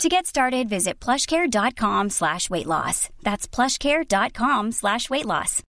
To get started, visit plushcare.com slash weight loss. That's plushcare.com slash weight loss.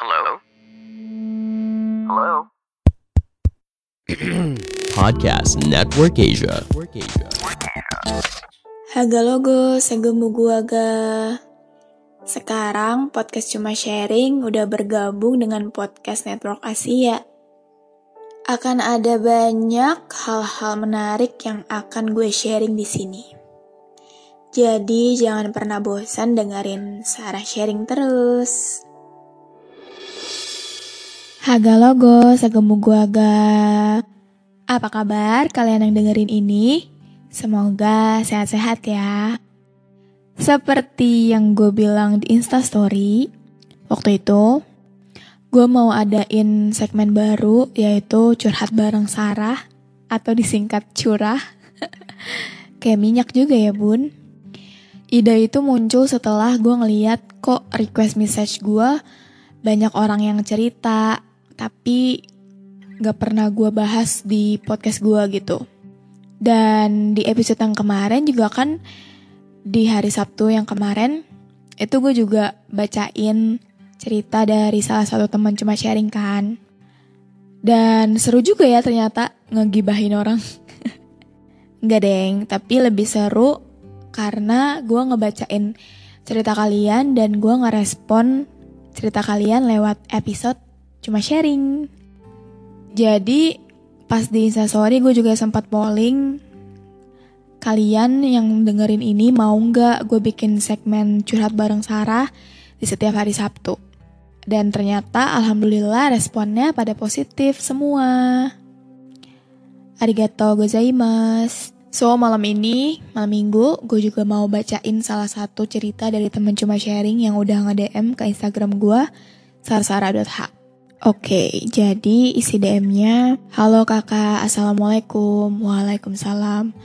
Hello? Hello? Podcast Network Asia. Haga logo, segemu gua ga. Sekarang podcast cuma sharing udah bergabung dengan podcast Network Asia. Akan ada banyak hal-hal menarik yang akan gue sharing di sini. Jadi jangan pernah bosan dengerin Sarah sharing terus. Haga logo, segemu gua ga. Apa kabar kalian yang dengerin ini? Semoga sehat-sehat ya. Seperti yang gue bilang di Instastory, waktu itu gue mau adain segmen baru yaitu curhat bareng Sarah atau disingkat curah. Kayak minyak juga ya bun. Ide itu muncul setelah gue ngeliat kok request message gue banyak orang yang cerita, tapi gak pernah gue bahas di podcast gue gitu. Dan di episode yang kemarin juga kan di hari Sabtu yang kemarin itu gue juga bacain cerita dari salah satu teman cuma sharing kan. Dan seru juga ya ternyata ngegibahin orang. Enggak deng, tapi lebih seru karena gue ngebacain cerita kalian dan gue ngerespon cerita kalian lewat episode cuma sharing. Jadi pas di instastory gue juga sempat polling kalian yang dengerin ini mau nggak gue bikin segmen curhat bareng Sarah di setiap hari Sabtu. Dan ternyata alhamdulillah responnya pada positif semua. Arigato gozaimasu. So malam ini, malam minggu, gue juga mau bacain salah satu cerita dari temen cuma sharing yang udah nge-DM ke Instagram gue, sarsara.h. Oke, jadi isi DM-nya, Halo kakak, Assalamualaikum, Waalaikumsalam.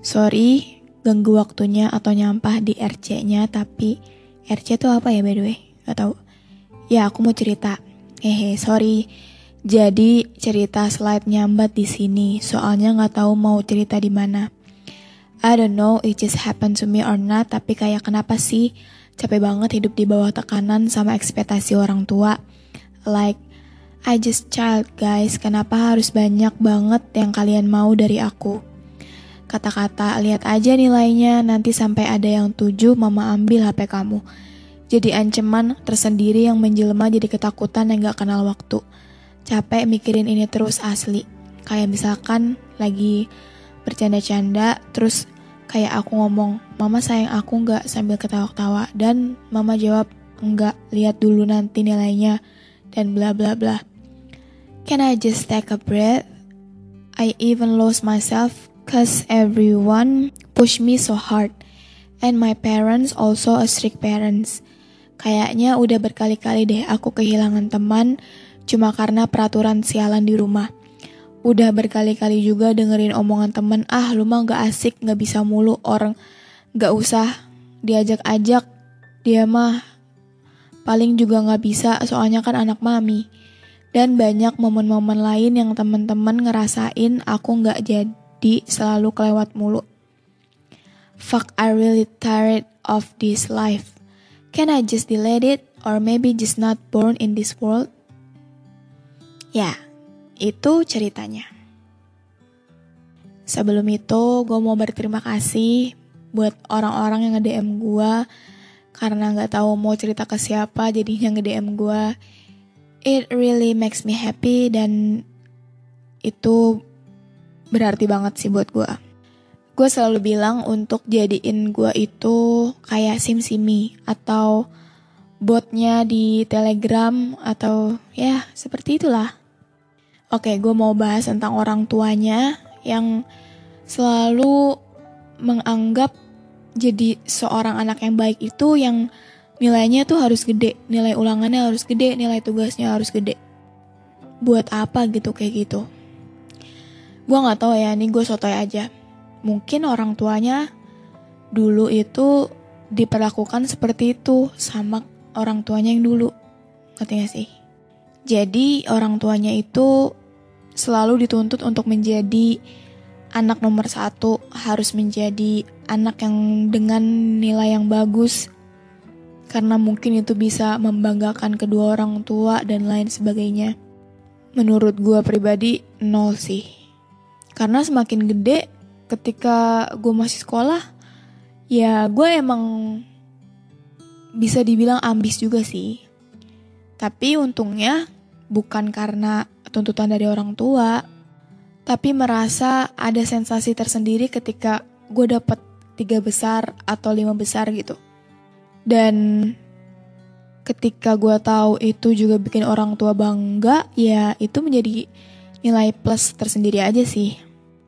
Sorry, ganggu waktunya atau nyampah di RC-nya, tapi RC itu apa ya by the way? Gak tau. Ya, aku mau cerita. Hehe, sorry. Jadi cerita slide nyambat di sini, soalnya nggak tahu mau cerita di mana. I don't know it just happened to me or not, tapi kayak kenapa sih capek banget hidup di bawah tekanan sama ekspektasi orang tua. Like, I just child guys, kenapa harus banyak banget yang kalian mau dari aku? Kata-kata, lihat aja nilainya, nanti sampai ada yang tujuh, mama ambil HP kamu. Jadi ancaman tersendiri yang menjelma jadi ketakutan yang gak kenal waktu. Capek mikirin ini terus asli. Kayak misalkan lagi bercanda-canda, terus kayak aku ngomong, mama sayang aku nggak sambil ketawa-ketawa. Dan mama jawab, enggak, lihat dulu nanti nilainya. Dan bla bla bla. Can I just take a breath? I even lost myself cause everyone push me so hard. And my parents also a strict parents. Kayaknya udah berkali-kali deh aku kehilangan teman cuma karena peraturan sialan di rumah. Udah berkali-kali juga dengerin omongan temen, ah lu mah gak asik, gak bisa mulu, orang gak usah diajak-ajak, dia mah paling juga gak bisa soalnya kan anak mami. Dan banyak momen-momen lain yang temen-temen ngerasain aku gak jadi selalu kelewat mulu. Fuck, I really tired of this life. Can I just delete it or maybe just not born in this world? Ya, itu ceritanya. Sebelum itu, gue mau berterima kasih buat orang-orang yang nge-DM gue karena nggak tahu mau cerita ke siapa jadinya nge-DM gue. It really makes me happy dan itu berarti banget sih buat gue. Gue selalu bilang untuk jadiin gue itu kayak sim-simi atau botnya di Telegram atau ya seperti itulah. Oke, gue mau bahas tentang orang tuanya yang selalu menganggap jadi seorang anak yang baik itu yang nilainya tuh harus gede, nilai ulangannya harus gede, nilai tugasnya harus gede. Buat apa gitu kayak gitu? Gue nggak tahu ya, ini gue sotoy aja. Mungkin orang tuanya dulu itu diperlakukan seperti itu sama orang tuanya yang dulu. Ngerti gak sih? Jadi orang tuanya itu selalu dituntut untuk menjadi anak nomor satu, harus menjadi anak yang dengan nilai yang bagus, karena mungkin itu bisa membanggakan kedua orang tua dan lain sebagainya. Menurut gue pribadi, nol sih. Karena semakin gede, ketika gue masih sekolah, ya gue emang bisa dibilang ambis juga sih. Tapi untungnya bukan karena tuntutan dari orang tua, tapi merasa ada sensasi tersendiri ketika gue dapet tiga besar atau lima besar gitu. Dan ketika gue tahu itu juga bikin orang tua bangga, ya itu menjadi nilai plus tersendiri aja sih.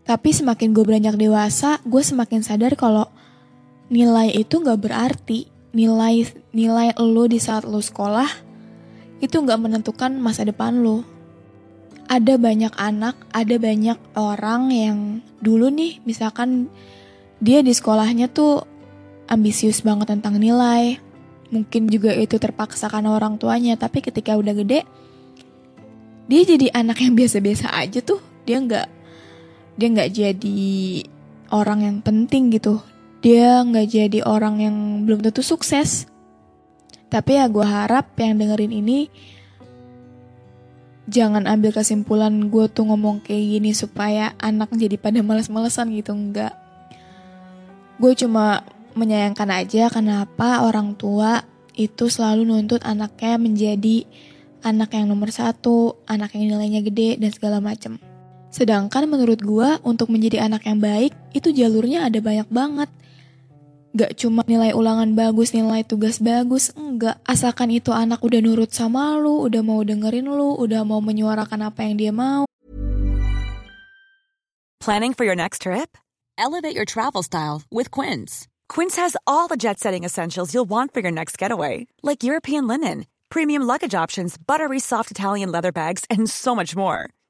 Tapi semakin gue beranjak dewasa, gue semakin sadar kalau nilai itu gak berarti. Nilai nilai lo di saat lo sekolah itu gak menentukan masa depan lo. Ada banyak anak, ada banyak orang yang dulu nih, misalkan dia di sekolahnya tuh ambisius banget tentang nilai. Mungkin juga itu terpaksa karena orang tuanya, tapi ketika udah gede, dia jadi anak yang biasa-biasa aja tuh. Dia nggak dia nggak jadi orang yang penting gitu. Dia nggak jadi orang yang belum tentu sukses. Tapi ya gue harap yang dengerin ini jangan ambil kesimpulan gue tuh ngomong kayak gini supaya anak jadi pada males-malesan gitu enggak. Gue cuma menyayangkan aja kenapa orang tua itu selalu nuntut anaknya menjadi anak yang nomor satu, anak yang nilainya gede, dan segala macem. Sedangkan menurut gua untuk menjadi anak yang baik, itu jalurnya ada banyak banget. Gak cuma nilai ulangan bagus, nilai tugas bagus, enggak. Asalkan itu anak udah nurut sama lu, udah mau dengerin lu, udah mau menyuarakan apa yang dia mau. Planning for your next trip? Elevate your travel style with Quince. Quince has all the jet setting essentials you'll want for your next getaway, like European linen, premium luggage options, buttery soft Italian leather bags, and so much more.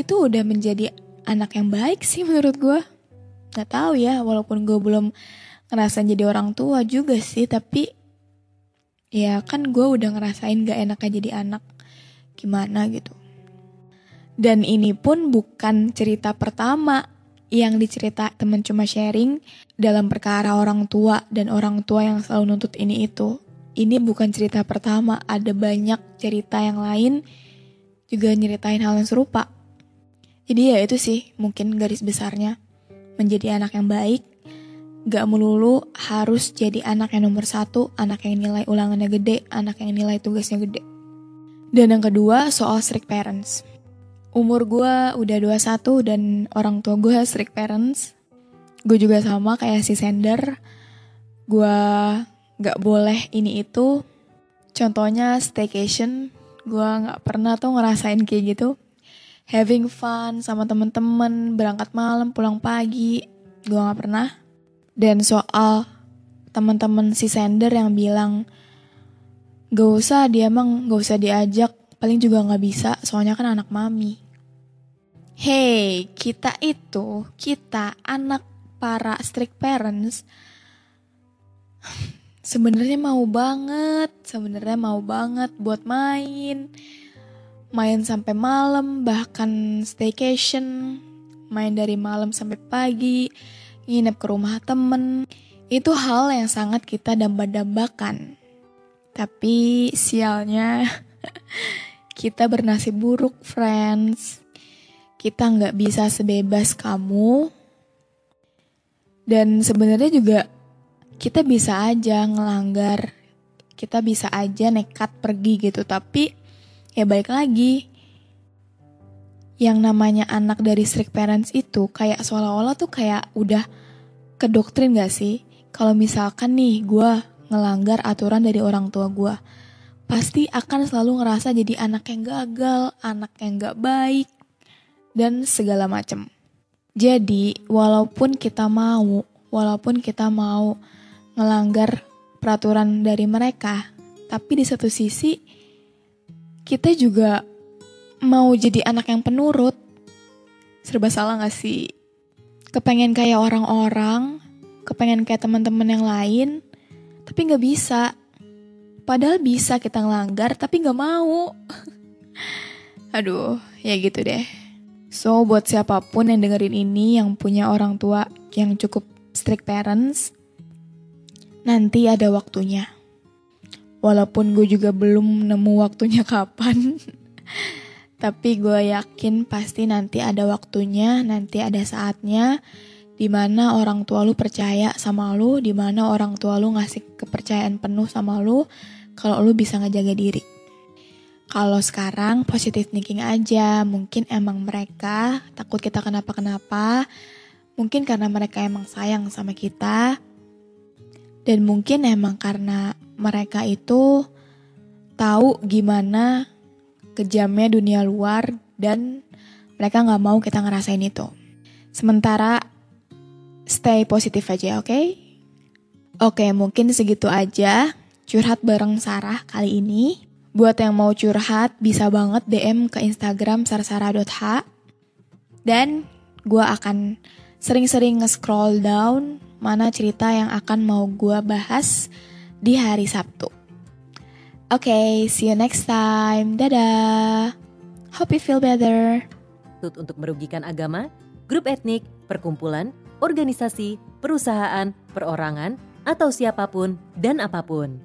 Itu udah menjadi anak yang baik sih menurut gue. Gak tahu ya, walaupun gue belum ngerasain jadi orang tua juga sih, tapi ya kan gue udah ngerasain gak enaknya jadi anak gimana gitu. Dan ini pun bukan cerita pertama yang dicerita temen cuma sharing dalam perkara orang tua dan orang tua yang selalu nuntut ini itu. Ini bukan cerita pertama, ada banyak cerita yang lain juga nyeritain hal yang serupa. Jadi ya itu sih mungkin garis besarnya. Menjadi anak yang baik, gak melulu harus jadi anak yang nomor satu, anak yang nilai ulangannya gede, anak yang nilai tugasnya gede. Dan yang kedua soal strict parents. Umur gue udah 21 dan orang tua gue strict parents. Gue juga sama kayak si Sender. Gue gak boleh ini itu. Contohnya staycation. Gue gak pernah tuh ngerasain kayak gitu. Having fun sama temen-temen, berangkat malam, pulang pagi. Gue gak pernah. Dan soal teman-teman si Sender yang bilang, gak usah dia emang gak usah diajak, paling juga gak bisa, soalnya kan anak mami. Hey, kita itu, kita anak para strict parents, sebenarnya mau banget, sebenarnya mau banget buat main, main sampai malam, bahkan staycation, main dari malam sampai pagi, nginep ke rumah temen. Itu hal yang sangat kita damba-dambakan. Tapi sialnya kita bernasib buruk, friends. Kita nggak bisa sebebas kamu. Dan sebenarnya juga kita bisa aja ngelanggar, kita bisa aja nekat pergi gitu. Tapi ya balik lagi, yang namanya anak dari strict parents itu kayak seolah-olah tuh kayak udah ke doktrin gak sih? Kalau misalkan nih gue ngelanggar aturan dari orang tua gue, pasti akan selalu ngerasa jadi anak yang gagal, anak yang gak baik, dan segala macem. Jadi, walaupun kita mau, walaupun kita mau ngelanggar peraturan dari mereka, tapi di satu sisi kita juga mau jadi anak yang penurut. Serba salah gak sih? Kepengen kayak orang-orang, kepengen kayak teman-teman yang lain, tapi gak bisa. Padahal bisa kita ngelanggar, tapi gak mau. Aduh, ya gitu deh. So, buat siapa pun yang dengerin ini, yang punya orang tua yang cukup strict parents, nanti ada waktunya. Walaupun gue juga belum nemu waktunya kapan. Tapi gue yakin pasti nanti ada waktunya, nanti ada saatnya di mana orang tua lu percaya sama lu, di mana orang tua lu ngasih kepercayaan penuh sama lu kalau lu bisa ngejaga diri. Kalau sekarang positive thinking aja, mungkin emang mereka takut kita kenapa-kenapa, mungkin karena mereka emang sayang sama kita, dan mungkin emang karena mereka itu tahu gimana kejamnya dunia luar dan mereka nggak mau kita ngerasain itu. Sementara stay positif aja, oke? Okay? Oke, mungkin segitu aja curhat bareng Sarah kali ini. Buat yang mau curhat bisa banget DM ke Instagram sarsara.h dan gue akan sering-sering nge-scroll down mana cerita yang akan mau gue bahas di hari Sabtu. Okay, see you next time. Dadah. Hope you feel better. Untuk merugikan agama, grup etnik, perkumpulan, organisasi, perusahaan, perorangan, atau siapa pun dan apa pun.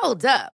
Hold up.